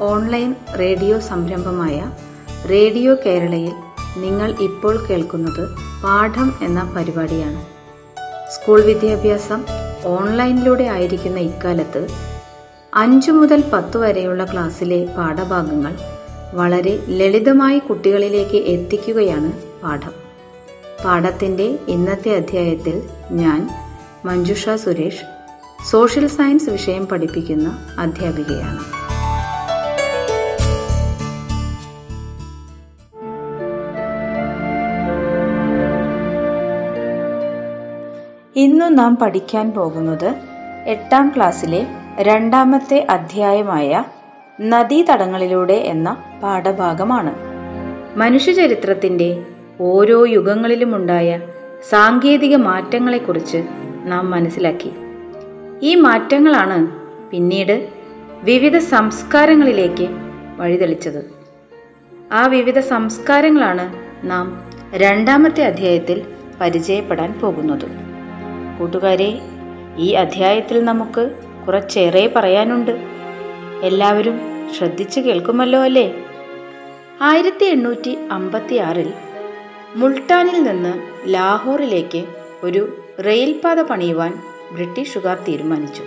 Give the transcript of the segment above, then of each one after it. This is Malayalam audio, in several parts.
ഓൺലൈൻ റേഡിയോ സംരംഭമായ റേഡിയോ കേരളയിൽ നിങ്ങൾ ഇപ്പോൾ കേൾക്കുന്നത് പാഠം എന്ന പരിപാടിയാണ്. സ്കൂൾ വിദ്യാഭ്യാസം ഓൺലൈനിലൂടെ ആയിരിക്കുന്ന ഇക്കാലത്ത് അഞ്ചു മുതൽ പത്ത് വരെയുള്ള ക്ലാസ്സിലെ പാഠഭാഗങ്ങൾ വളരെ ലളിതമായി കുട്ടികളിലേക്ക് എത്തിക്കുകയാണ് പാഠം. പാഠത്തിന്റെ ഇന്നത്തെ അധ്യായത്തിൽ ഞാൻ മഞ്ജുഷ സുരേഷ് സോഷ്യൽ സയൻസ് വിഷയം പഠിപ്പിക്കുന്ന അധ്യാപികയാണ്. ഇന്നു നാം പഠിക്കാൻ പോകുന്നത് എട്ടാം ക്ലാസ്സിലെ രണ്ടാമത്തെ അധ്യായമായ നദീതടങ്ങളിലൂടെ എന്ന പാഠഭാഗമാണ്. മനുഷ്യചരിത്രത്തിന്റെ ഓരോ യുഗങ്ങളിലുമുണ്ടായ സാങ്കേതിക മാറ്റങ്ങളെക്കുറിച്ച് നാം മനസ്സിലാക്കി. ഈ മാറ്റങ്ങളാണ് പിന്നീട് വിവിധ സംസ്കാരങ്ങളിലേക്ക് വഴിതെളിച്ചത്. ആ വിവിധ സംസ്കാരങ്ങളാണ് നാം രണ്ടാമത്തെ അധ്യായത്തിൽ പരിചയപ്പെടാൻ പോകുന്നത്. കൂട്ടുകാരെ ഈ അധ്യായത്തിൽ നമുക്ക് കുറച്ചേറെ പറയാനുണ്ട്. എല്ലാവരും ശ്രദ്ധിച്ചു കേൾക്കുമല്ലോ അല്ലേ? ആയിരത്തി എണ്ണൂറ്റി അമ്പത്തി ആറിൽ മുൾട്ടാനിൽ നിന്ന് ലാഹോറിലേക്ക് ഒരു റെയിൽപാത പണിയുവാൻ ബ്രിട്ടീഷുകാർ തീരുമാനിച്ചു.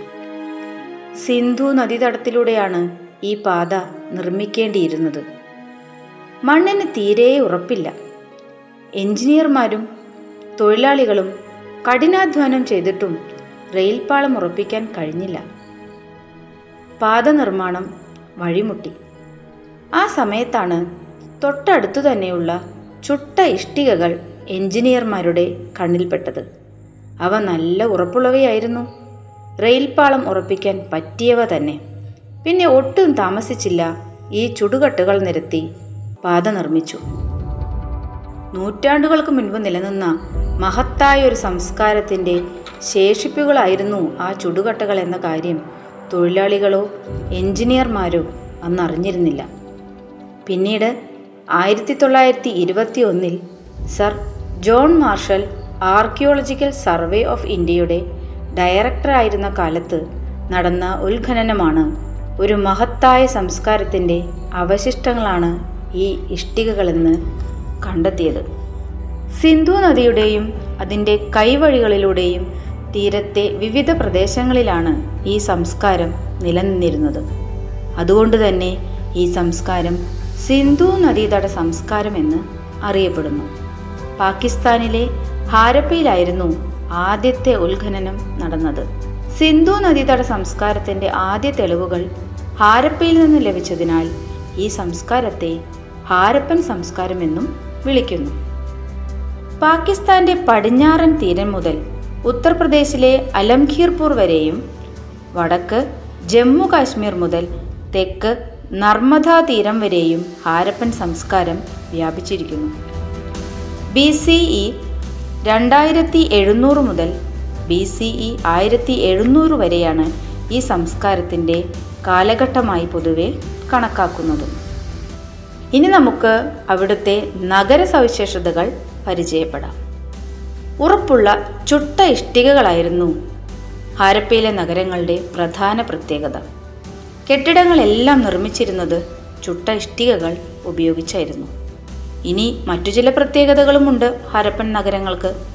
സിന്ധു നദീതടത്തിലൂടെയാണ് ഈ പാത നിർമ്മിക്കേണ്ടിയിരുന്നത്. മണ്ണിന് തീരെ ഉറപ്പില്ല. എഞ്ചിനീയർമാരും തൊഴിലാളികളും കഠിനാധ്വാനം ചെയ്തിട്ടും റെയിൽപാളം ഉറപ്പിക്കാൻ കഴിഞ്ഞില്ല. പാത നിർമ്മാണം വഴിമുട്ടി. ആ സമയത്താണ് തൊട്ടടുത്തു തന്നെയുള്ള ചുട്ട ഇഷ്ടികകൾ എഞ്ചിനീയർമാരുടെ കണ്ണിൽപ്പെട്ടത്. അവ നല്ല ഉറപ്പുള്ളവയായിരുന്നു. റെയിൽപാളം ഉറപ്പിക്കാൻ പറ്റിയവ തന്നെ. പിന്നെ ഒട്ടും താമസിച്ചില്ല ഈ ചുടുകട്ടുകൾ നിരത്തി പാത നിർമ്മിച്ചു. നൂറ്റാണ്ടുകൾക്ക് മുൻപ് നിലനിന്ന മഹത്തായ ഒരു സംസ്കാരത്തിന്റെ ശേഷിപ്പുകളായിരുന്നു ആ ചുടുകട്ടകൾ എന്ന കാര്യം തൊഴിലാളികളോ എഞ്ചിനീയർമാരോ അന്നറിഞ്ഞിരുന്നില്ല. പിന്നീട് ആയിരത്തി തൊള്ളായിരത്തി ഇരുപത്തി ഒന്നിൽ sir John Marshall archaeological survey of ഇന്ത്യയുടെ ഡയറക്ടറായിരുന്ന കാലത്ത് നടന്ന ഉത്ഖനനമാണ് ഒരു മഹത്തായ സംസ്കാരത്തിന്റെ അവശിഷ്ടങ്ങളാണ് ഈ ഇഷ്ടികകളെന്ന് കണ്ടെത്തിയത്. സിന്ധു നദിയുടെയും അതിന്റെ കൈവഴികളിലൂടെയും തീരത്തെ വിവിധ പ്രദേശങ്ങളിലാണ് ഈ സംസ്കാരം നിലനിന്നിരുന്നത്. അതുകൊണ്ട് തന്നെ ഈ സംസ്കാരം സിന്ധു നദീതട സംസ്കാരം എന്ന് അറിയപ്പെടുന്നു. പാകിസ്ഥാനിലെ ഹാരപ്പയിലായിരുന്നു ആദ്യത്തെ ഉത്ഖനനം നടന്നത്. സിന്ധു നദീതട സംസ്കാരത്തിന്റെ ആദ്യ തെളിവുകൾ ഹാരപ്പയിൽ നിന്ന് ലഭിച്ചതിനാൽ ഈ സംസ്കാരത്തെ ഹാരപ്പൻ സംസ്കാരം എന്നും വിളിക്കുന്നു. പാകിസ്ഥാന്റെ പടിഞ്ഞാറൻ തീരം മുതൽ ഉത്തർപ്രദേശിലെ അലംഖീർപൂർ വരെയും വടക്ക് ജമ്മു കാശ്മീർ മുതൽ തെക്ക് നർമ്മദ തീരം വരെയും ഹാരപ്പൻ സംസ്കാരം വ്യാപിച്ചിരിക്കുന്നു. ബി സി ഇ രണ്ടായിരത്തി എഴുന്നൂറ് മുതൽ ബി സി ഇ ആയിരത്തി എഴുന്നൂറ് വരെയാണ് ഈ സംസ്കാരത്തിന്റെ കാലഘട്ടമായി പൊതുവെ കണക്കാക്കുന്നത്. ഇനി നമുക്ക് അവിടുത്തെ നഗര സവിശേഷതകൾ പരിചയപ്പെടാം. ഉറപ്പുള്ള ചുട്ട ഇഷ്ടികകളായിരുന്നു ഹാരപ്പയിലെ നഗരങ്ങളുടെ പ്രധാന പ്രത്യേകത. കെട്ടിടങ്ങളെല്ലാം നിർമ്മിച്ചിരുന്നത് ചുട്ട ഇഷ്ടികകൾ ഉപയോഗിച്ചായിരുന്നു. ഇനി മറ്റു ചില പ്രത്യേകതകളുമുണ്ട് ഹരപ്പൻ നഗരങ്ങൾക്ക്.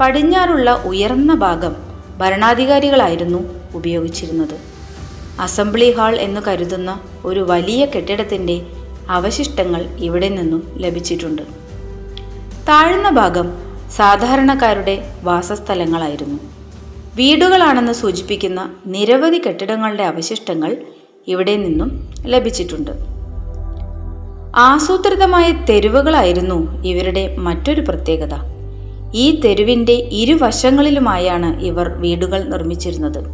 പടിഞ്ഞാറുള്ള ഉയർന്ന ഭാഗം ഭരണാധികാരികളായിരുന്നു ഉപയോഗിച്ചിരുന്നത്. അസംബ്ലി ഹാൾ എന്ന് കരുതുന്ന ഒരു വലിയ കെട്ടിടത്തിന്റെ അവശിഷ്ടങ്ങൾ ഇവിടെ നിന്നും ലഭിച്ചിട്ടുണ്ട്. താഴ്ന്ന ഭാഗം സാധാരണക്കാരുടെ വാസസ്ഥലങ്ങളായിരുന്നു. വീടുകളാണെന്ന് സൂചിപ്പിക്കുന്ന നിരവധി കെട്ടിടങ്ങളുടെ അവശിഷ്ടങ്ങൾ ഇവിടെ നിന്നും ലഭിച്ചിട്ടുണ്ട്. ആസൂത്രിതമായ തെരുവുകളായിരുന്നു ഇവരുടെ മറ്റൊരു പ്രത്യേകത. ഈ തെരുവിന്റെ ഇരുവശങ്ങളിലുമായാണ് ഇവർ വീടുകൾ നിർമ്മിച്ചിരുന്നത്.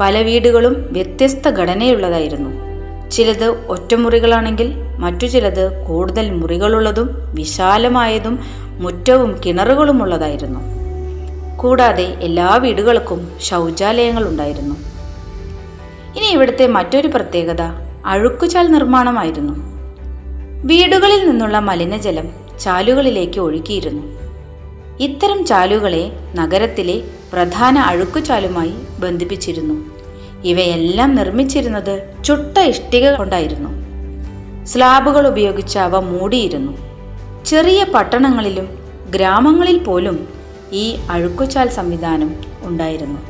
പല വീടുകളും വ്യത്യസ്ത ഘടനയുള്ളതായിരുന്നു. ചിലത് ഒറ്റമുറികളാണെങ്കിൽ മറ്റു ചിലത് കൂടുതൽ മുറികളുള്ളതും വിശാലമായതും മുറ്റവും കിണറുകളുമുള്ളതായിരുന്നു. കൂടാതെ എല്ലാ വീടുകൾക്കും ശൗചാലയങ്ങൾ ഉണ്ടായിരുന്നു. ഇനി ഇവിടുത്തെ മറ്റൊരു പ്രത്യേകത അഴുക്കുചാൽ നിർമ്മാണമായിരുന്നു. വീടുകളിൽ നിന്നുള്ള മലിനജലം ചാലുകളിലേക്ക് ഒഴുകിയിരുന്നു ഇത്തരം ചാലുകളെ നഗരത്തിലെ പ്രധാന അഴുക്കുചാലുമായി ബന്ധിപ്പിച്ചിരുന്നു. ഇവയെല്ലാം നിർമ്മിച്ചിരുന്നത് ചുട്ട ഇഷ്ടിക കൊണ്ടായിരുന്നു. സ്ലാബുകൾ ഉപയോഗിച്ച് അവ മൂടിയിരുന്നു. ചെറിയ പട്ടണങ്ങളിലും ഗ്രാമങ്ങളിൽ പോലും ഈ അഴുക്കുചാൽ സംവിധാനം ഉണ്ടായിരുന്നു.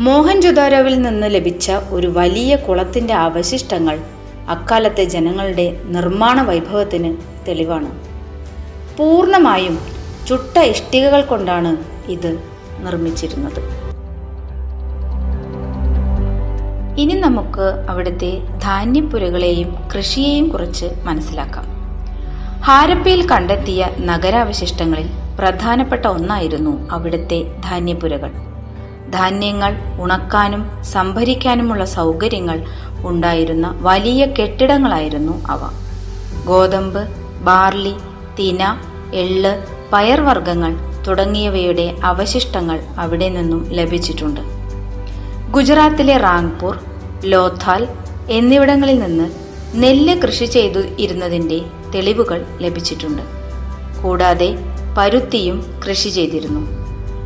മോഹൻജുദാരോവിൽ നിന്ന് ലഭിച്ച ഒരു വലിയ കുളത്തിന്റെ അവശിഷ്ടങ്ങൾ അക്കാലത്തെ ജനങ്ങളുടെ നിർമ്മാണ വൈഭവത്തിന് തെളിവാണ്. പൂർണമായും ചുട്ട ഇഷ്ടികകൾ കൊണ്ടാണ് ഇത് നിർമ്മിച്ചിരുന്നത്. ഇനി നമുക്ക് അവിടുത്തെ ധാന്യപ്പുരകളെയും കൃഷിയെയും കുറിച്ച് മനസ്സിലാക്കാം. ഹാരപ്പയിൽ കണ്ടെത്തിയ നഗരാവശിഷ്ടങ്ങളിൽ പ്രധാനപ്പെട്ട ഒന്നായിരുന്നു അവിടുത്തെ ധാന്യപ്പുരകൾ. ധാന്യങ്ങൾ ഉണക്കാനും സംഭരിക്കാനുമുള്ള സൗകര്യങ്ങൾ ഉണ്ടായിരുന്ന വലിയ കെട്ടിടങ്ങളായിരുന്നു അവ. ഗോതമ്പ് ബാർലി തിന എള്ള് പയർവർഗങ്ങൾ തുടങ്ങിയവയുടെ അവശിഷ്ടങ്ങൾ അവിടെ നിന്നും ലഭിച്ചിട്ടുണ്ട്. ഗുജറാത്തിലെ റാങ്പൂർ ലോഥാൽ എന്നിവിടങ്ങളിൽ നിന്ന് നെല്ല് കൃഷി ചെയ്തു ഇരുന്നതിന്റെ തെളിവുകൾ ലഭിച്ചിട്ടുണ്ട്. കൂടാതെ പരുത്തിയും കൃഷി ചെയ്തിരുന്നു.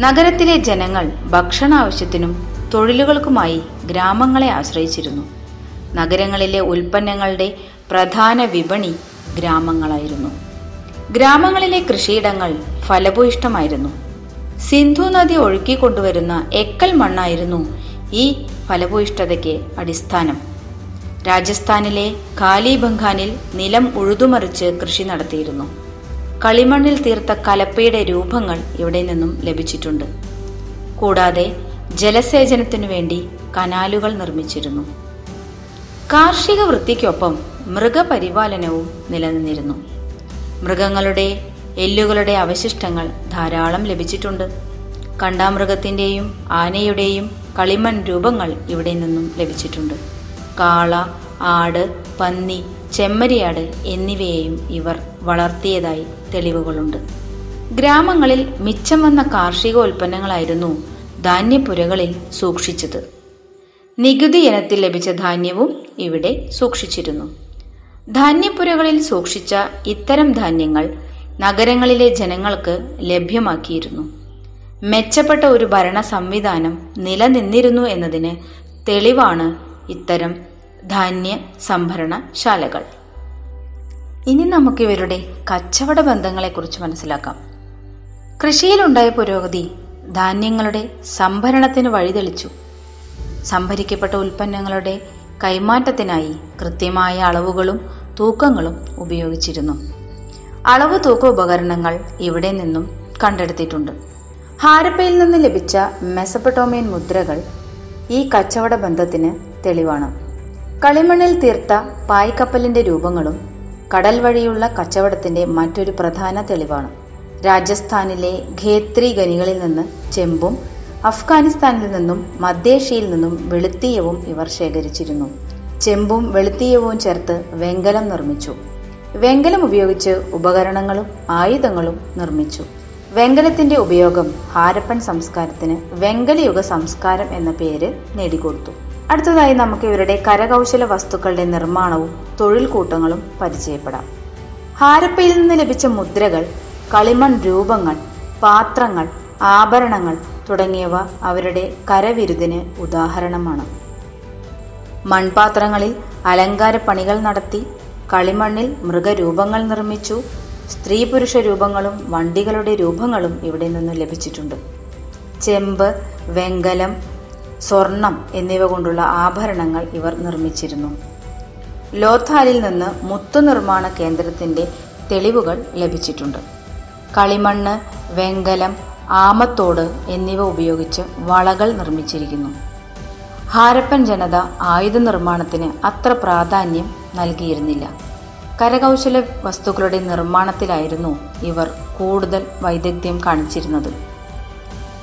നഗരത്തിലെ ജനങ്ങൾ ഭക്ഷണാവശ്യത്തിനും തൊഴിലുകൾക്കുമായി ഗ്രാമങ്ങളെ ആശ്രയിച്ചിരുന്നു. നഗരങ്ങളിലെ ഉൽപ്പന്നങ്ങളുടെ പ്രധാന വിപണി ഗ്രാമങ്ങളായിരുന്നു. ഗ്രാമങ്ങളിലെ കൃഷിയിടങ്ങൾ ഫലഭൂയിഷ്ടമായിരുന്നു സിന്ധു നദി ഒഴുക്കിക്കൊണ്ടുവരുന്ന എക്കൽ മണ്ണായിരുന്നു ഈ ഫലഭൂയിഷ്ഠതയ്ക്ക് അടിസ്ഥാനം. രാജസ്ഥാനിലെ കാലിബംഗാനിൽ നിലം ഉഴുതുമറിച്ച് കൃഷി നടത്തിയിരുന്നു. കളിമണ്ണിൽ തീർത്ത കലപ്പയുടെ രൂപങ്ങൾ ഇവിടെ നിന്നും ലഭിച്ചിട്ടുണ്ട്. കൂടാതെ ജലസേചനത്തിനു വേണ്ടി കനാലുകൾ നിർമ്മിച്ചിരുന്നു. കാർഷിക വൃത്തിക്കൊപ്പം മൃഗപരിപാലനവും നിലനിന്നിരുന്നു. മൃഗങ്ങളുടെ എല്ലുകളുടെ അവശിഷ്ടങ്ങൾ ധാരാളം ലഭിച്ചിട്ടുണ്ട്. കണ്ടാമൃഗത്തിന്റെയും ആനയുടെയും കളിമൺ രൂപങ്ങൾ ഇവിടെ നിന്നും ലഭിച്ചിട്ടുണ്ട്. കാള ആട് പന്നി ചെമ്മരിയാട് എന്നിവയെയും ഇവർ വളർത്തിയതായി തെളിവുകളുണ്ട്. ഗ്രാമങ്ങളിൽ മിച്ചം വന്ന കാർഷിക ഉൽപ്പന്നങ്ങളായിരുന്നു ധാന്യപ്പുരകളിൽ സൂക്ഷിച്ചത്. നികുതി ഇനത്തിൽ ലഭിച്ച ധാന്യവും ഇവിടെ സൂക്ഷിച്ചിരുന്നു. ധാന്യപ്പുരകളിൽ സൂക്ഷിച്ച ഇത്തരം ധാന്യങ്ങൾ നഗരങ്ങളിലെ ജനങ്ങൾക്ക് ലഭ്യമാക്കിയിരുന്നു. മെച്ചപ്പെട്ട ഒരു ഭരണ സംവിധാനം നിലനിന്നിരുന്നു എന്നതിന് തെളിവാണ് ഇത്തരം ധാന്യ സംഭരണ ശാലകൾ ഇനി നമുക്ക് ഇവരുടെ കച്ചവട ബന്ധങ്ങളെക്കുറിച്ച് മനസ്സിലാക്കാം. കൃഷിയിലുണ്ടായ പുരോഗതി ധാന്യങ്ങളുടെ സംഭരണത്തിന് വഴിതെളിച്ചു. സംഭരിക്കപ്പെട്ട ഉൽപ്പന്നങ്ങളുടെ കൈമാറ്റത്തിനായി കൃത്യമായ അളവുകളും തൂക്കങ്ങളും ഉപയോഗിച്ചിരുന്നു. അളവ് തൂക്ക ഉപകരണങ്ങൾ ഇവിടെ നിന്നും കണ്ടെടുത്തിട്ടുണ്ട്. ഹാരപ്പയിൽ നിന്ന് ലഭിച്ച മെസപ്പട്ടോമിയൻ മുദ്രകൾ ഈ കച്ചവട ബന്ധത്തിന് തെളിവാണ്. കളിമണ്ണിൽ തീർത്ത പായ്ക്കപ്പലിന്റെ രൂപങ്ങളും കടൽ വഴിയുള്ള കച്ചവടത്തിന്റെ മറ്റൊരു പ്രധാന തെളിവാണ്. രാജസ്ഥാനിലെ ഖേത്രി ഖനികളിൽ നിന്ന് ചെമ്പും അഫ്ഗാനിസ്ഥാനിൽ നിന്നും മധ്യേഷ്യയിൽ നിന്നും വെളുത്തീയവും ഇവർ ശേഖരിച്ചിരുന്നു. ചെമ്പും വെളുത്തീയവും ചേർത്ത് വെങ്കലം നിർമ്മിച്ചു. വെങ്കലം ഉപയോഗിച്ച് ഉപകരണങ്ങളും ആയുധങ്ങളും നിർമ്മിച്ചു. വെങ്കലത്തിന്റെ ഉപയോഗം ഹാരപ്പൻ സംസ്കാരത്തിന് വെങ്കലയുഗ സംസ്കാരം എന്ന പേര് നേടിക്കൊടുത്തു. അടുത്തതായി നമുക്ക് ഇവരുടെ കരകൗശല വസ്തുക്കളുടെ നിർമ്മാണവും തൊഴിൽ കൂട്ടങ്ങളും പരിചയപ്പെടാം. ഹാരപ്പയിൽ നിന്ന് ലഭിച്ച മുദ്രകൾ കളിമൺ രൂപങ്ങൾ പാത്രങ്ങൾ ആഭരണങ്ങൾ തുടങ്ങിയവ അവരുടെ കരവിരുതിന് ഉദാഹരണമാണ്. മൺപാത്രങ്ങളിൽ അലങ്കാര പണികൾ നടത്തി കളിമണ്ണിൽ മൃഗരൂപങ്ങൾ നിർമ്മിച്ചു സ്ത്രീ പുരുഷ രൂപങ്ങളും വണ്ടികളുടെ രൂപങ്ങളും ഇവിടെ നിന്ന് ലഭിച്ചിട്ടുണ്ട്. ചെമ്പ് വെങ്കലം സ്വർണം എന്നിവ കൊണ്ടുള്ള ആഭരണങ്ങൾ ഇവർ നിർമ്മിച്ചിരുന്നു. ലോഥാലിൽ നിന്ന് മുത്തു നിർമ്മാണ കേന്ദ്രത്തിന്റെ തെളിവുകൾ ലഭിച്ചിട്ടുണ്ട്. കളിമണ്ണ് വെങ്കലം ആമത്തോട് എന്നിവ ഉപയോഗിച്ച് വളകൾ നിർമ്മിച്ചിരിക്കുന്നു. ഹാരപ്പൻ ജനത ആയുധ നിർമ്മാണത്തിന് അത്ര പ്രാധാന്യം നൽകിയിരുന്നില്ല. കരകൗശല വസ്തുക്കളുടെ നിർമ്മാണത്തിലായിരുന്നു ഇവർ കൂടുതൽ വൈദഗ്ധ്യം കാണിച്ചിരുന്നത്.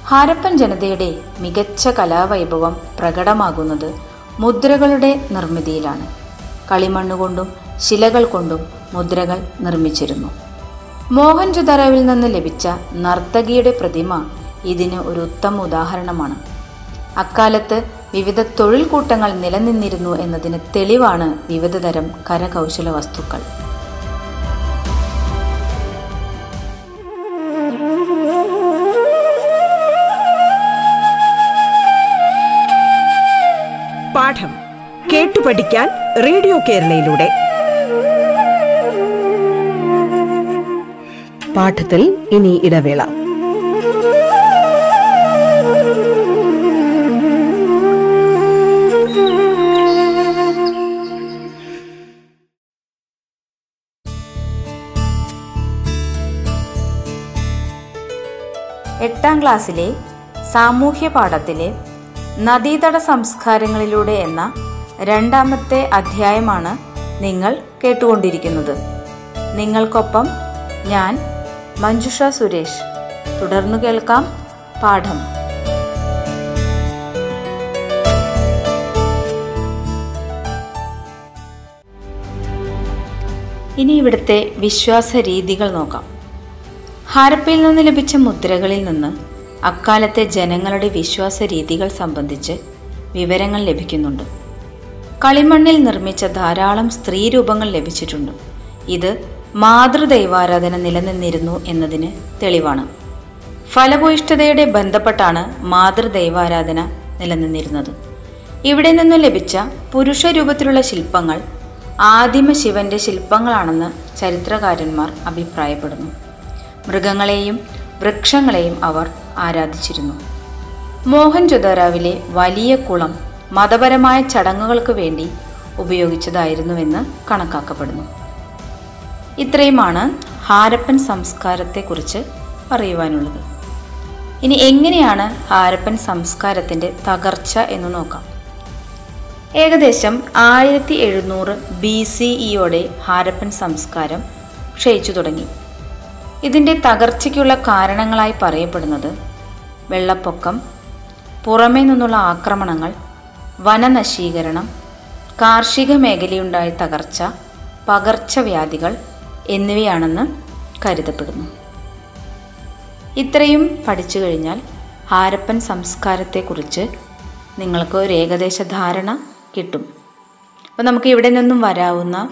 ഹാരപ്പൻ ജനതയുടെ മികച്ച കലാവൈഭവം പ്രകടമാകുന്നത് മുദ്രകളുടെ നിർമ്മിതിയിലാണ്. കളിമണ്ണുകൊണ്ടും ശിലകൾ കൊണ്ടും മുദ്രകൾ നിർമ്മിച്ചിരുന്നു. മോഹൻജുദാരോവിൽ നിന്ന് ലഭിച്ച നർത്തകിയുടെ പ്രതിമ ഇതിന് ഒരു ഉത്തമ ഉദാഹരണമാണ്. അക്കാലത്ത് വിവിധ തൊഴിൽ കൂട്ടങ്ങൾ നിലനിന്നിരുന്നു എന്നതിന് തെളിവാണ് വിവിധതരം കരകൗശല വസ്തുക്കൾ. പാഠം കേട്ടു പഠിക്കാൻ റേഡിയോ കേരളയിലൂടെ. പാഠത്തിൽ ഇനി ഇടവേള. എട്ടാം ക്ലാസ്സിലെ സാമൂഹ്യ പാഠത്തിലെ നദീതട സംസ്കാരങ്ങളിലൂടെ എന്ന രണ്ടാമത്തെ അധ്യായമാണ് നിങ്ങൾ കേട്ടുകൊണ്ടിരിക്കുന്നത്. നിങ്ങൾക്കൊപ്പം ഞാൻ മഞ്ജുഷ സുരേഷ്. തുടർന്നു കേൾക്കാം പാഠം. ഇനി ഇവിടുത്തെ വിശ്വാസ രീതികൾ നോക്കാം. ഹാരപ്പയിൽ നിന്ന് ലഭിച്ച മുദ്രകളിൽ നിന്ന് അക്കാലത്തെ ജനങ്ങളുടെ വിശ്വാസ രീതികൾ സംബന്ധിച്ച് വിവരങ്ങൾ ലഭിക്കുന്നുണ്ട്. കളിമണ്ണിൽ നിർമ്മിച്ച ധാരാളം സ്ത്രീ രൂപങ്ങൾ ലഭിച്ചിട്ടുണ്ട്. ഇത് മാതൃദൈവാരാധന നിലനിന്നിരുന്നു എന്നതിന് തെളിവാണ്. ഫലഭൂയിഷ്ഠതയുടെ ബന്ധപ്പെട്ടാണ് മാതൃദൈവാരാധന നിലനിന്നിരുന്നത്. ഇവിടെ നിന്നും ലഭിച്ച പുരുഷ രൂപത്തിലുള്ള ശില്പങ്ങൾ ആദിമ ശിവന്റെ ശില്പങ്ങളാണെന്ന് ചരിത്രകാരന്മാർ അഭിപ്രായപ്പെടുന്നു. മൃഗങ്ങളെയും വൃക്ഷങ്ങളെയും അവർ ആരാധിച്ചിരുന്നു. മോഹൻജൊദാരാവിലെ വലിയ കുളം മതപരമായ ചടങ്ങുകൾക്ക് വേണ്ടി ഉപയോഗിച്ചതായിരുന്നുവെന്ന് കണക്കാക്കപ്പെടുന്നു. ഇത്രയുമാണ് ഹാരപ്പൻ സംസ്കാരത്തെക്കുറിച്ച് അറിയുവാനുള്ളത്. ഇനി എങ്ങനെയാണ് ഹാരപ്പൻ സംസ്കാരത്തിന്റെ തകർച്ച എന്ന് നോക്കാം. ഏകദേശം ആയിരത്തി എഴുന്നൂറ് ബി സി ഇയോടെ ഹാരപ്പൻ സംസ്കാരം ക്ഷയിച്ചു തുടങ്ങി. ഇതിന്റെ തകർച്ചയ്ക്കുള്ള കാരണങ്ങളായി പറയപ്പെടുന്നത് വെള്ളപ്പൊക്കം പുറമേ നിന്നുള്ള ആക്രമണങ്ങൾ വനനശീകരണം കാർഷിക മേഖലയുണ്ടായ തകർച്ച പകർച്ചവ്യാധികൾ എന്നിവയാണെന്ന് കരുതപ്പെടുന്നു. ഇത്രയും പഠിച്ചു കഴിഞ്ഞാൽ ഹാരപ്പൻ സംസ്കാരത്തെക്കുറിച്ച് നിങ്ങൾക്ക് ഒരു ഏകദേശ ധാരണ കിട്ടും. അപ്പോൾ നമുക്ക് ഇവിടെ നിന്നും വരാവുന്ന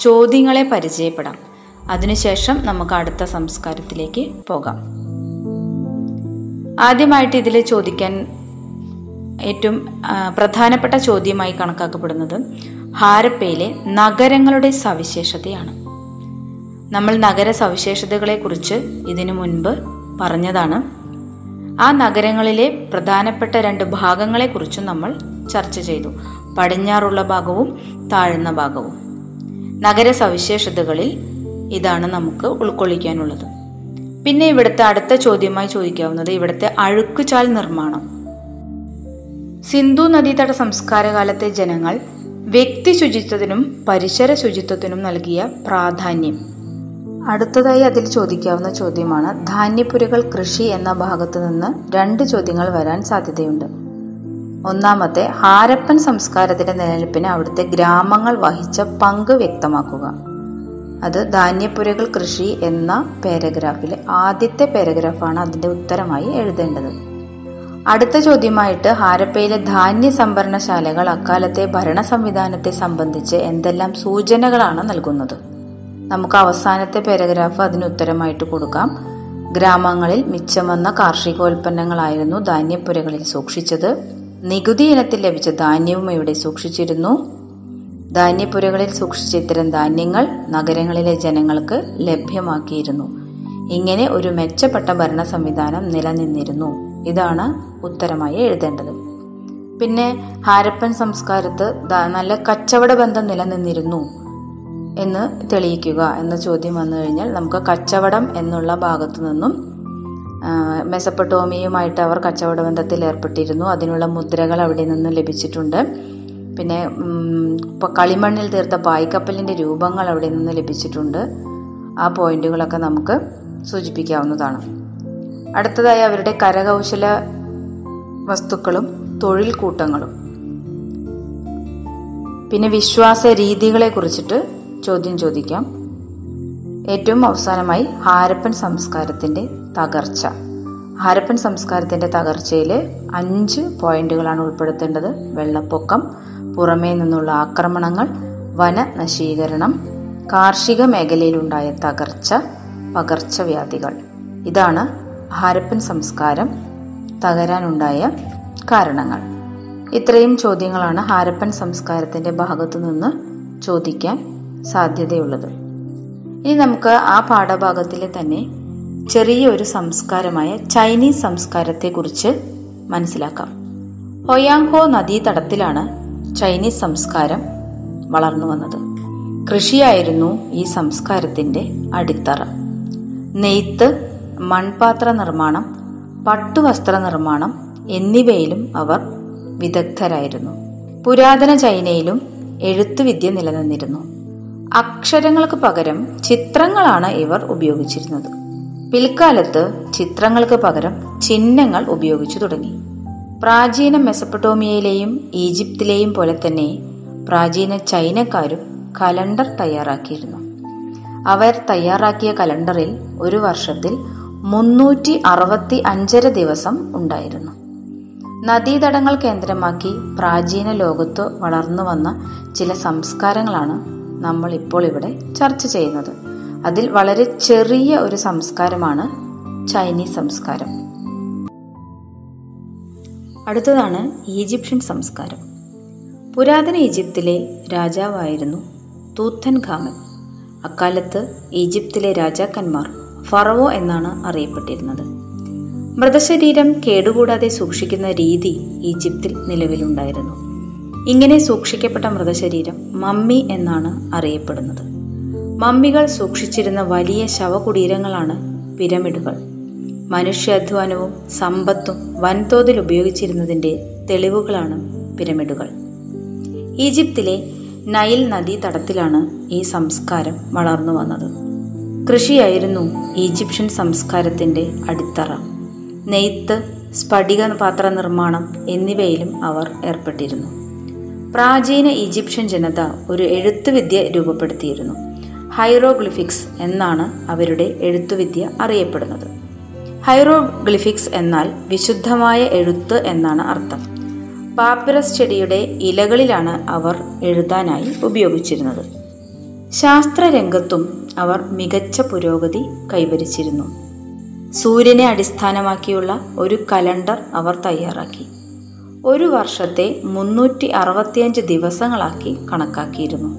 ചോദ്യങ്ങളെ പരിചയപ്പെടാം. അതിനുശേഷം നമുക്ക് അടുത്ത സംസ്കാരത്തിലേക്ക് പോകാം. ആദ്യമായിട്ട് ഇതിൽ ചോദിക്കാൻ ഏറ്റവും പ്രധാനപ്പെട്ട ചോദ്യമായി കണക്കാക്കപ്പെടുന്നത് ഹാരപ്പയിലെ നഗരങ്ങളുടെ സവിശേഷതയാണ്. നമ്മൾ നഗര സവിശേഷതകളെക്കുറിച്ച് ഇതിനു മുൻപ് പറഞ്ഞതാണ്. ആ നഗരങ്ങളിലെ പ്രധാനപ്പെട്ട രണ്ട് ഭാഗങ്ങളെ ഭാഗങ്ങളെക്കുറിച്ചും നമ്മൾ ചർച്ച ചെയ്തു. പടിഞ്ഞാറുള്ള ഭാഗവും താഴ്ന്ന ഭാഗവും. നഗര സവിശേഷതകളിൽ ഇതാണ് നമുക്ക് ഉൾക്കൊള്ളിക്കാനുള്ളത്. പിന്നെ ഇവിടുത്തെ അടുത്ത ചോദ്യമായി ചോദിക്കാവുന്നത് ഇവിടുത്തെ അഴുക്കുചാൽ നിർമ്മാണം. സിന്ധു നദീതട സംസ്കാരകാലത്തെ ജനങ്ങൾ വ്യക്തി ശുചിത്വത്തിനും പരിസര ശുചിത്വത്തിനും നൽകിയ പ്രാധാന്യം. അടുത്തതായി അതിൽ ചോദിക്കാവുന്ന ചോദ്യമാണ് ധാന്യപ്പുരകൾ കൃഷി എന്ന ഭാഗത്തു നിന്ന് രണ്ട് ചോദ്യങ്ങൾ വരാൻ സാധ്യതയുണ്ട്. ഒന്നാമത്തെ ഹാരപ്പൻ സംസ്കാരത്തിന്റെ നിലനിൽപ്പിന് അവിടുത്തെ ഗ്രാമങ്ങൾ വഹിച്ച പങ്ക് വ്യക്തമാക്കുക. അത് ധാന്യപ്പുരകൾ കൃഷി എന്ന പാരഗ്രാഫിലെ ആദ്യത്തെ പാരഗ്രാഫാണ് അതിന്റെ ഉത്തരമായി എഴുതേണ്ടത്. അടുത്ത ചോദ്യമായിട്ട് ഹാരപ്പയിലെ ധാന്യ സംഭരണശാലകൾ അക്കാലത്തെ ഭരണ സംവിധാനത്തെ സംബന്ധിച്ച് എന്തെല്ലാം സൂചനകളാണ് നൽകുന്നത്? നമുക്ക് അവസാനത്തെ പാരഗ്രാഫ് അതിന് ഉത്തരമായിട്ട് കൊടുക്കാം. ഗ്രാമങ്ങളിൽ മിച്ചം വന്ന കാർഷികോൽപ്പന്നങ്ങളായിരുന്നു ധാന്യപ്പുരകളിൽ സൂക്ഷിച്ചത്. നികുതി ഇനത്തിൽ ലഭിച്ച ധാന്യവും ഇവിടെ സൂക്ഷിച്ചിരുന്നു. ധാന്യപ്പുരകളിൽ സൂക്ഷിച്ച ഇത്തരം ധാന്യങ്ങൾ നഗരങ്ങളിലെ ജനങ്ങൾക്ക് ലഭ്യമാക്കിയിരുന്നു. ഇങ്ങനെ ഒരു മെച്ചപ്പെട്ട ഭരണ സംവിധാനം നിലനിന്നിരുന്നു. ഇതാണ് ഉത്തരമായി എഴുതേണ്ടത്. പിന്നെ ഹാരപ്പൻ സംസ്കാരത്ത് നല്ല കച്ചവട ബന്ധം നിലനിന്നിരുന്നു എന്ന് തെളിയിക്കുക എന്ന ചോദ്യം വന്നു കഴിഞ്ഞാൽ നമുക്ക് കച്ചവടം എന്നുള്ള ഭാഗത്തു നിന്നും മെസപ്പട്ടോമിയുമായിട്ട് അവർ കച്ചവട ബന്ധത്തിൽ ഏർപ്പെട്ടിരുന്നു. അതിനുള്ള മുദ്രകൾ അവിടെ നിന്ന് ലഭിച്ചിട്ടുണ്ട്. പിന്നെ കളിമണ്ണിൽ തീർത്ത പായ്ക്കപ്പലിന്റെ രൂപങ്ങൾ അവിടെ നിന്ന് ലഭിച്ചിട്ടുണ്ട്. ആ പോയിന്റുകളൊക്കെ നമുക്ക് സൂചിപ്പിക്കാവുന്നതാണ്. അടുത്തതായി അവരുടെ കരകൗശല വസ്തുക്കളും തൊഴിൽ കൂട്ടങ്ങളും. പിന്നെ വിശ്വാസ രീതികളെ കുറിച്ചിട്ട് ചോദ്യം ചോദിക്കാം. ഏറ്റവും അവസാനമായി ഹാരപ്പൻ സംസ്കാരത്തിന്റെ തകർച്ച. ഹാരപ്പൻ സംസ്കാരത്തിന്റെ തകർച്ചയിൽ അഞ്ച് പോയിന്റുകളാണ് ഉൾപ്പെടുത്തേണ്ടത്. വെള്ളപ്പൊക്കം പുറമേ നിന്നുള്ള ആക്രമണങ്ങൾ വന നശീകരണം കാർഷിക മേഖലയിലുണ്ടായ തകർച്ച പകർച്ചവ്യാധികൾ. ഇതാണ് ഹാരപ്പൻ സംസ്കാരം തകരാനുണ്ടായ കാരണങ്ങൾ. ഇത്രയും ചോദ്യങ്ങളാണ് ഹാരപ്പൻ സംസ്കാരത്തിന്റെ ഭാഗത്തു നിന്ന് ചോദിക്കാൻ സാധ്യതയുള്ളത്. ഇനി നമുക്ക് ആ പാഠഭാഗത്തിലെ തന്നെ ചെറിയൊരു സംസ്കാരമായ ചൈനീസ് സംസ്കാരത്തെക്കുറിച്ച് മനസ്സിലാക്കാം. ഹൊയാങ്ഹോ നദീതടത്തിലാണ് ചൈനീസ് സംസ്കാരം വളർന്നു വന്നത്. കൃഷിയായിരുന്നു ഈ സംസ്കാരത്തിന്റെ അടിത്തറ. നെയ്ത്ത് മൺപാത്ര നിർമ്മാണം പട്ടുവസ്ത്ര നിർമ്മാണം എന്നിവയിലും അവർ വിദഗ്ധരായിരുന്നു. പുരാതന ചൈനയിലും എഴുത്തുവിദ്യ നിലനിന്നിരുന്നു. അക്ഷരങ്ങൾക്ക് പകരം ചിത്രങ്ങളാണ് ഇവർ ഉപയോഗിച്ചിരുന്നത്. പിൽക്കാലത്ത് ചിത്രങ്ങൾക്ക് പകരം ചിഹ്നങ്ങൾ ഉപയോഗിച്ചു തുടങ്ങി. പ്രാചീന മെസപ്പട്ടോമിയയിലെയും ഈജിപ്തിലെയും പോലെ തന്നെ പ്രാചീന ചൈനക്കാരും കലണ്ടർ തയ്യാറാക്കിയിരുന്നു. അവർ തയ്യാറാക്കിയ കലണ്ടറിൽ ഒരു വർഷത്തിൽ മുന്നൂറ്റി അറുപത്തി അഞ്ചര ദിവസം ഉണ്ടായിരുന്നു. നദീതടങ്ങൾ കേന്ദ്രമാക്കി പ്രാചീന ലോകത്ത് വളർന്നു വന്ന ചില സംസ്കാരങ്ങളാണ് നമ്മൾ ഇപ്പോൾ ഇവിടെ ചർച്ച ചെയ്യുന്നത്. അതിൽ വളരെ ചെറിയ ഒരു സംസ്കാരമാണ് ചൈനീസ് സംസ്കാരം. അടുത്തതാണ് ഈജിപ്ഷ്യൻ സംസ്കാരം. പുരാതന ഈജിപ്തിലെ രാജാവായിരുന്നു തൂത്തൻ ഖാമൻ. അക്കാലത്ത് ഈജിപ്തിലെ രാജാക്കന്മാർ ഫറവോ എന്നാണ് അറിയപ്പെട്ടിരുന്നത്. മൃതശരീരം കേടുകൂടാതെ സൂക്ഷിക്കുന്ന രീതി ഈജിപ്തിൽ നിലവിലുണ്ടായിരുന്നു. ഇങ്ങനെ സൂക്ഷിക്കപ്പെട്ട മൃതശരീരം മമ്മി എന്നാണ് അറിയപ്പെടുന്നത്. മമ്മികൾ സൂക്ഷിച്ചിരുന്ന വലിയ ശവകുടീരങ്ങളാണ് പിരമിഡുകൾ. മനുഷ്യാധ്വാനവും സമ്പത്തും വൻതോതിൽ ഉപയോഗിച്ചിരുന്നതിന്റെ തെളിവുകളാണ് പിരമിഡുകൾ. ഈജിപ്തിലെ നൈൽ നദീ തടത്തിലാണ് ഈ സംസ്കാരം വളർന്നു വന്നത്. കൃഷിയായിരുന്നു ഈജിപ്ഷ്യൻ സംസ്കാരത്തിന്റെ അടിത്തറ. നെയ്ത്ത് സ്ഫടിക പാത്ര നിർമ്മാണം എന്നിവയിലും അവർ ഏർപ്പെട്ടിരുന്നു. പ്രാചീന ഈജിപ്ഷ്യൻ ജനത ഒരു എഴുത്തുവിദ്യ രൂപപ്പെടുത്തിയിരുന്നു. ഹൈറോഗ്ലിഫിക്സ് എന്നാണ് അവരുടെ എഴുത്തുവിദ്യ അറിയപ്പെടുന്നത്. ഹൈറോഗ്ലിഫിക്സ് എന്നാൽ വിശുദ്ധമായ എഴുത്ത് എന്നാണ് അർത്ഥം. പാപ്പിറസ് ചെടിയുടെ ഇലകളിലാണ് അവർ എഴുതാനായി ഉപയോഗിച്ചിരുന്നത്. ശാസ്ത്രരംഗത്തും അവർ മികച്ച പുരോഗതി കൈവരിച്ചിരുന്നു. സൂര്യനെ അടിസ്ഥാനമാക്കിയുള്ള ഒരു കലണ്ടർ അവർ തയ്യാറാക്കി. ഒരു വർഷത്തെ മുന്നൂറ്റി അറുപത്തിയഞ്ച് ദിവസങ്ങളാക്കി കണക്കാക്കിയിരുന്നു.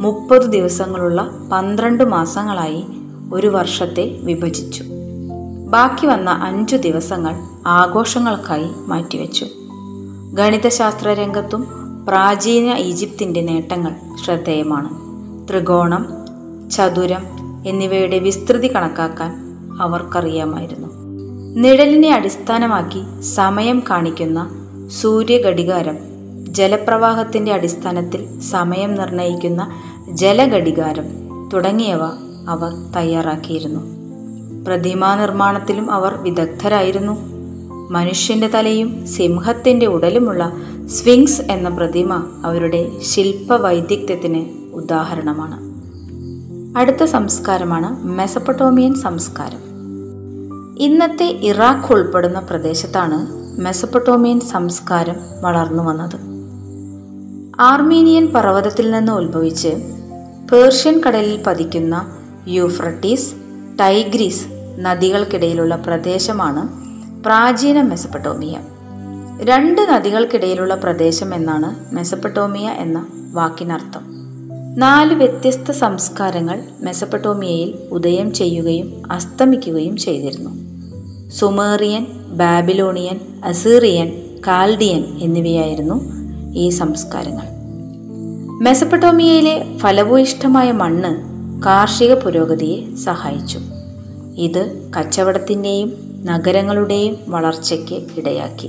മുപ്പത് ദിവസങ്ങളുള്ള പന്ത്രണ്ട് മാസങ്ങളായി ഒരു വർഷത്തെ വിഭജിച്ചു. ബാക്കി വന്ന അഞ്ചു ദിവസങ്ങൾ ആഘോഷങ്ങൾക്കായി മാറ്റിവെച്ചു. ഗണിതശാസ്ത്ര രംഗത്തും പ്രാചീന ഈജിപ്തിന്റെ നേട്ടങ്ങൾ ശ്രദ്ധേയമാണ്. ത്രികോണം ചതുരം എന്നിവയുടെ വിസ്തൃതി കണക്കാക്കാൻ അവർക്കറിയാമായിരുന്നു. നിഴലിനെ അടിസ്ഥാനമാക്കി സമയം കാണിക്കുന്ന സൂര്യഘടികാരം ജലപ്രവാഹത്തിന്റെ അടിസ്ഥാനത്തിൽ സമയം നിർണയിക്കുന്ന ജലഘടികാരം തുടങ്ങിയവ അവർ തയ്യാറാക്കിയിരുന്നു. പ്രതിമാ നിർമ്മാണത്തിലും അവർ വിദഗ്ധരായിരുന്നു. മനുഷ്യന്റെ തലയും സിംഹത്തിന്റെ ഉടലുമുള്ള സ്വിങ്സ് എന്ന പ്രതിമ അവരുടെ ശില്പ വൈദഗ്ധ്യത്തിന് ഉദാഹരണമാണ്. അടുത്ത സംസ്കാരമാണ് മെസപ്പട്ടോമിയൻ സംസ്കാരം. ഇന്നത്തെ ഇറാഖ് ഉൾപ്പെടുന്ന പ്രദേശത്താണ് മെസപ്പട്ടോമിയൻ സംസ്കാരം വളർന്നു വന്നത്. ആർമീനിയൻ പർവതത്തിൽ നിന്ന് ഉത്ഭവിച്ച് പേർഷ്യൻ കടലിൽ പതിക്കുന്ന യൂഫ്രട്ടീസ് ടൈഗ്രീസ് നദികൾക്കിടയിലുള്ള പ്രദേശമാണ് പ്രാചീന മെസപ്പട്ടോമിയ. രണ്ട് നദികൾക്കിടയിലുള്ള പ്രദേശം എന്നാണ് മെസപ്പട്ടോമിയ എന്ന വാക്കിനർത്ഥം. നാല് വ്യത്യസ്ത സംസ്കാരങ്ങൾ മെസപ്പട്ടോമിയയിൽ ഉദയം ചെയ്യുകയും അസ്തമിക്കുകയും ചെയ്തിരുന്നു. സുമേറിയൻ ബാബിലോണിയൻ അസീറിയൻ കാൽഡിയൻ എന്നിവയായിരുന്നു ഈ സംസ്കാരങ്ങൾ. മെസപ്പട്ടോമിയയിലെ ഫലഭൂയിഷ്ഠമായ മണ്ണ് കാർഷിക പുരോഗതിയെ സഹായിച്ചു. ഇത് കച്ചവടത്തിന്റെയും നഗരങ്ങളുടെയും വളർച്ചയ്ക്ക് ഇടയാക്കി.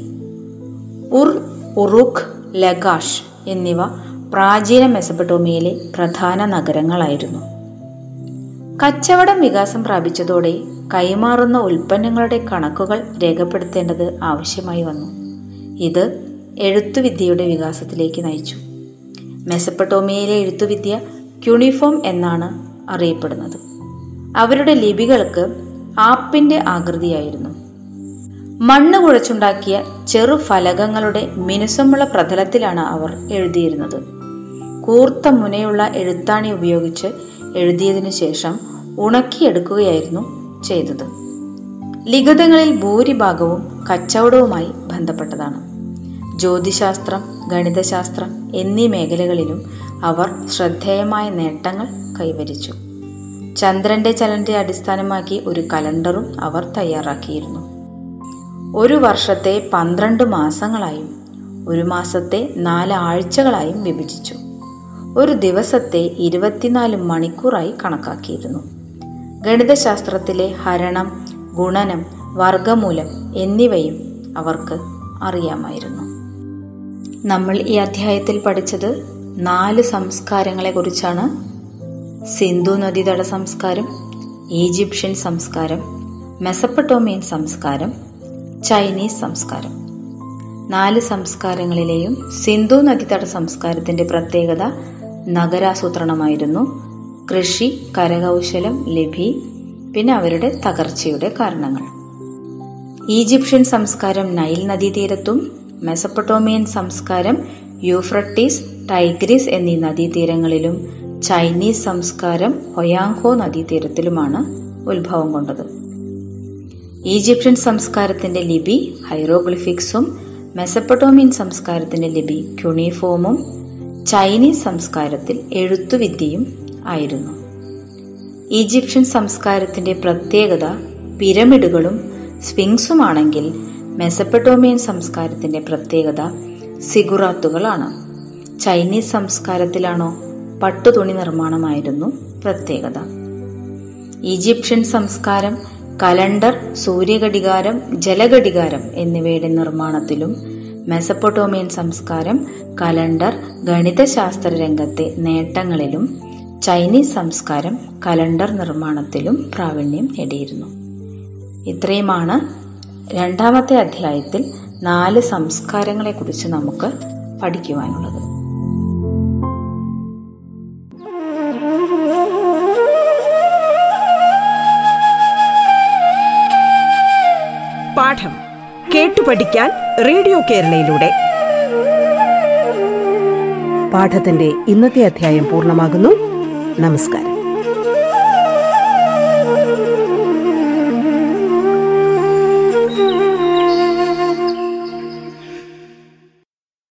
ഉർ ഉറുഖ് ലഗാഷ് എന്നിവ പ്രാചീന മെസപ്പട്ടോമിയയിലെ പ്രധാന നഗരങ്ങളായിരുന്നു. കച്ചവടം വികാസം പ്രാപിച്ചതോടെ കൈമാറുന്ന ഉൽപ്പന്നങ്ങളുടെ കണക്കുകൾ രേഖപ്പെടുത്തേണ്ടത് ആവശ്യമായി വന്നു. ഇത് എഴുത്തുവിദ്യയുടെ വികാസത്തിലേക്ക് നയിച്ചു. മെസപ്പട്ടോമിയയിലെ എഴുത്തുവിദ്യ ക്യൂണിഫോം എന്നാണ് അറിയപ്പെടുന്നത്. അവരുടെ ലിപികൾക്ക് ആപ്പിന്റെ ആകൃതിയായിരുന്നു. മണ്ണ് കുഴച്ചുണ്ടാക്കിയ ചെറു ഫലകങ്ങളുടെ മിനുസമുള്ള പ്രതലത്തിലാണ് അവർ എഴുതിയിരുന്നത്. കൂർത്ത മുനയുള്ള എഴുത്താണി ഉപയോഗിച്ച് എഴുതിയതിനു ശേഷം ഉണക്കിയെടുക്കുകയായിരുന്നു ചെയ്തത്. ലിഖിതങ്ങളിൽ ഭൂരിഭാഗവും കച്ചവടവുമായി ബന്ധപ്പെട്ടതാണ്. ജ്യോതിശാസ്ത്രം ഗണിതശാസ്ത്രം എന്നീ മേഖലകളിലും അവർ ശ്രദ്ധേയമായ നേട്ടങ്ങൾ കൈവരിച്ചു. ചന്ദ്രന്റെ ചലനത്തെ അടിസ്ഥാനമാക്കി ഒരു കലണ്ടറും അവർ തയ്യാറാക്കിയിരുന്നു. ഒരു വർഷത്തെ പന്ത്രണ്ട് മാസങ്ങളായും ഒരു മാസത്തെ നാല് ആഴ്ചകളായും വിഭജിച്ചു. ഒരു ദിവസത്തെ ഇരുപത്തിനാല് മണിക്കൂറായി കണക്കാക്കിയിരുന്നു. ഗണിതശാസ്ത്രത്തിലെ ഹരണം ഗുണനം വർഗമൂലം എന്നിവയും അവർക്ക് അറിയാമായിരുന്നു. നമ്മൾ ഈ അധ്യായത്തിൽ പഠിച്ചത് നാല് സംസ്കാരങ്ങളെക്കുറിച്ചാണ്. സിന്ധു നദീതട സംസ്കാരം ഈജിപ്ഷ്യൻ സംസ്കാരം മെസപ്പട്ടോമിയൻ സംസ്കാരം ചൈനീസ് സംസ്കാരം. നാല് സംസ്കാരങ്ങളിലെയും സിന്ധു നദീതട സംസ്കാരത്തിന്റെ പ്രത്യേകത നഗരാസൂത്രണമായിരുന്നു. കൃഷി കരകൗശലം ലഭി പിന്നെ അവരുടെ തകർച്ചയുടെ കാരണങ്ങൾ. ഈജിപ്ഷ്യൻ സംസ്കാരം നൈൽ നദീതീരത്തും മെസപ്പട്ടോമിയൻ സംസ്കാരം യൂഫ്രട്ടീസ് ടൈഗ്രീസ് എന്നീ നദീതീരങ്ങളിലും ചൈനീസ് സംസ്കാരം ഹൊയാങ്കോ നദീതീരത്തിലുമാണ് ഉത്ഭവം കൊണ്ടത്. ഈജിപ്ഷ്യൻ സംസ്കാരത്തിന്റെ ലിപി ഹൈറോഗ്ലിഫിക്സും മെസപ്പട്ടോമിയൻ സംസ്കാരത്തിന്റെ ലിപി ക്യുണിഫോമും ചൈനീസ് സംസ്കാരത്തിൽ എഴുത്തുവിദ്യയും ആയിരുന്നു. ഈജിപ്ഷ്യൻ സംസ്കാരത്തിന്റെ പ്രത്യേകത പിരമിഡുകളും സ്പിങ്സുമാണെങ്കിൽ മെസപ്പട്ടോമിയൻ സംസ്കാരത്തിന്റെ പ്രത്യേകത സിഗുറാത്തുകളാണ്. ചൈനീസ് സംസ്കാരത്തിലാണോ പട്ടുതുണി നിർമ്മാണമായിരുന്നു പ്രത്യേകത. ഈജിപ്ഷ്യൻ സംസ്കാരം കലണ്ടർ സൂര്യഘടികാരം ജലഘടികാരം എന്നിവയുടെ നിർമ്മാണത്തിലും മെസപ്പൊട്ടോമിയൻ സംസ്കാരം കലണ്ടർ ഗണിതശാസ്ത്ര രംഗത്തെ നേട്ടങ്ങളിലും ചൈനീസ് സംസ്കാരം കലണ്ടർ നിർമ്മാണത്തിലും പ്രാവീണ്യം നേടിയിരുന്നു. ഇത്രയുമാണ് രണ്ടാമത്തെ അധ്യായത്തിൽ നാല് സംസ്കാരങ്ങളെക്കുറിച്ച് നമുക്ക് പഠിക്കുവാനുള്ളത്. പഠിക്കാൻ റേഡിയോ കേരളയിലൂടെ. പാഠത്തിന്റെ ഇന്നത്തെ അധ്യായം പൂർണമാകുന്നു. നമസ്കാരം.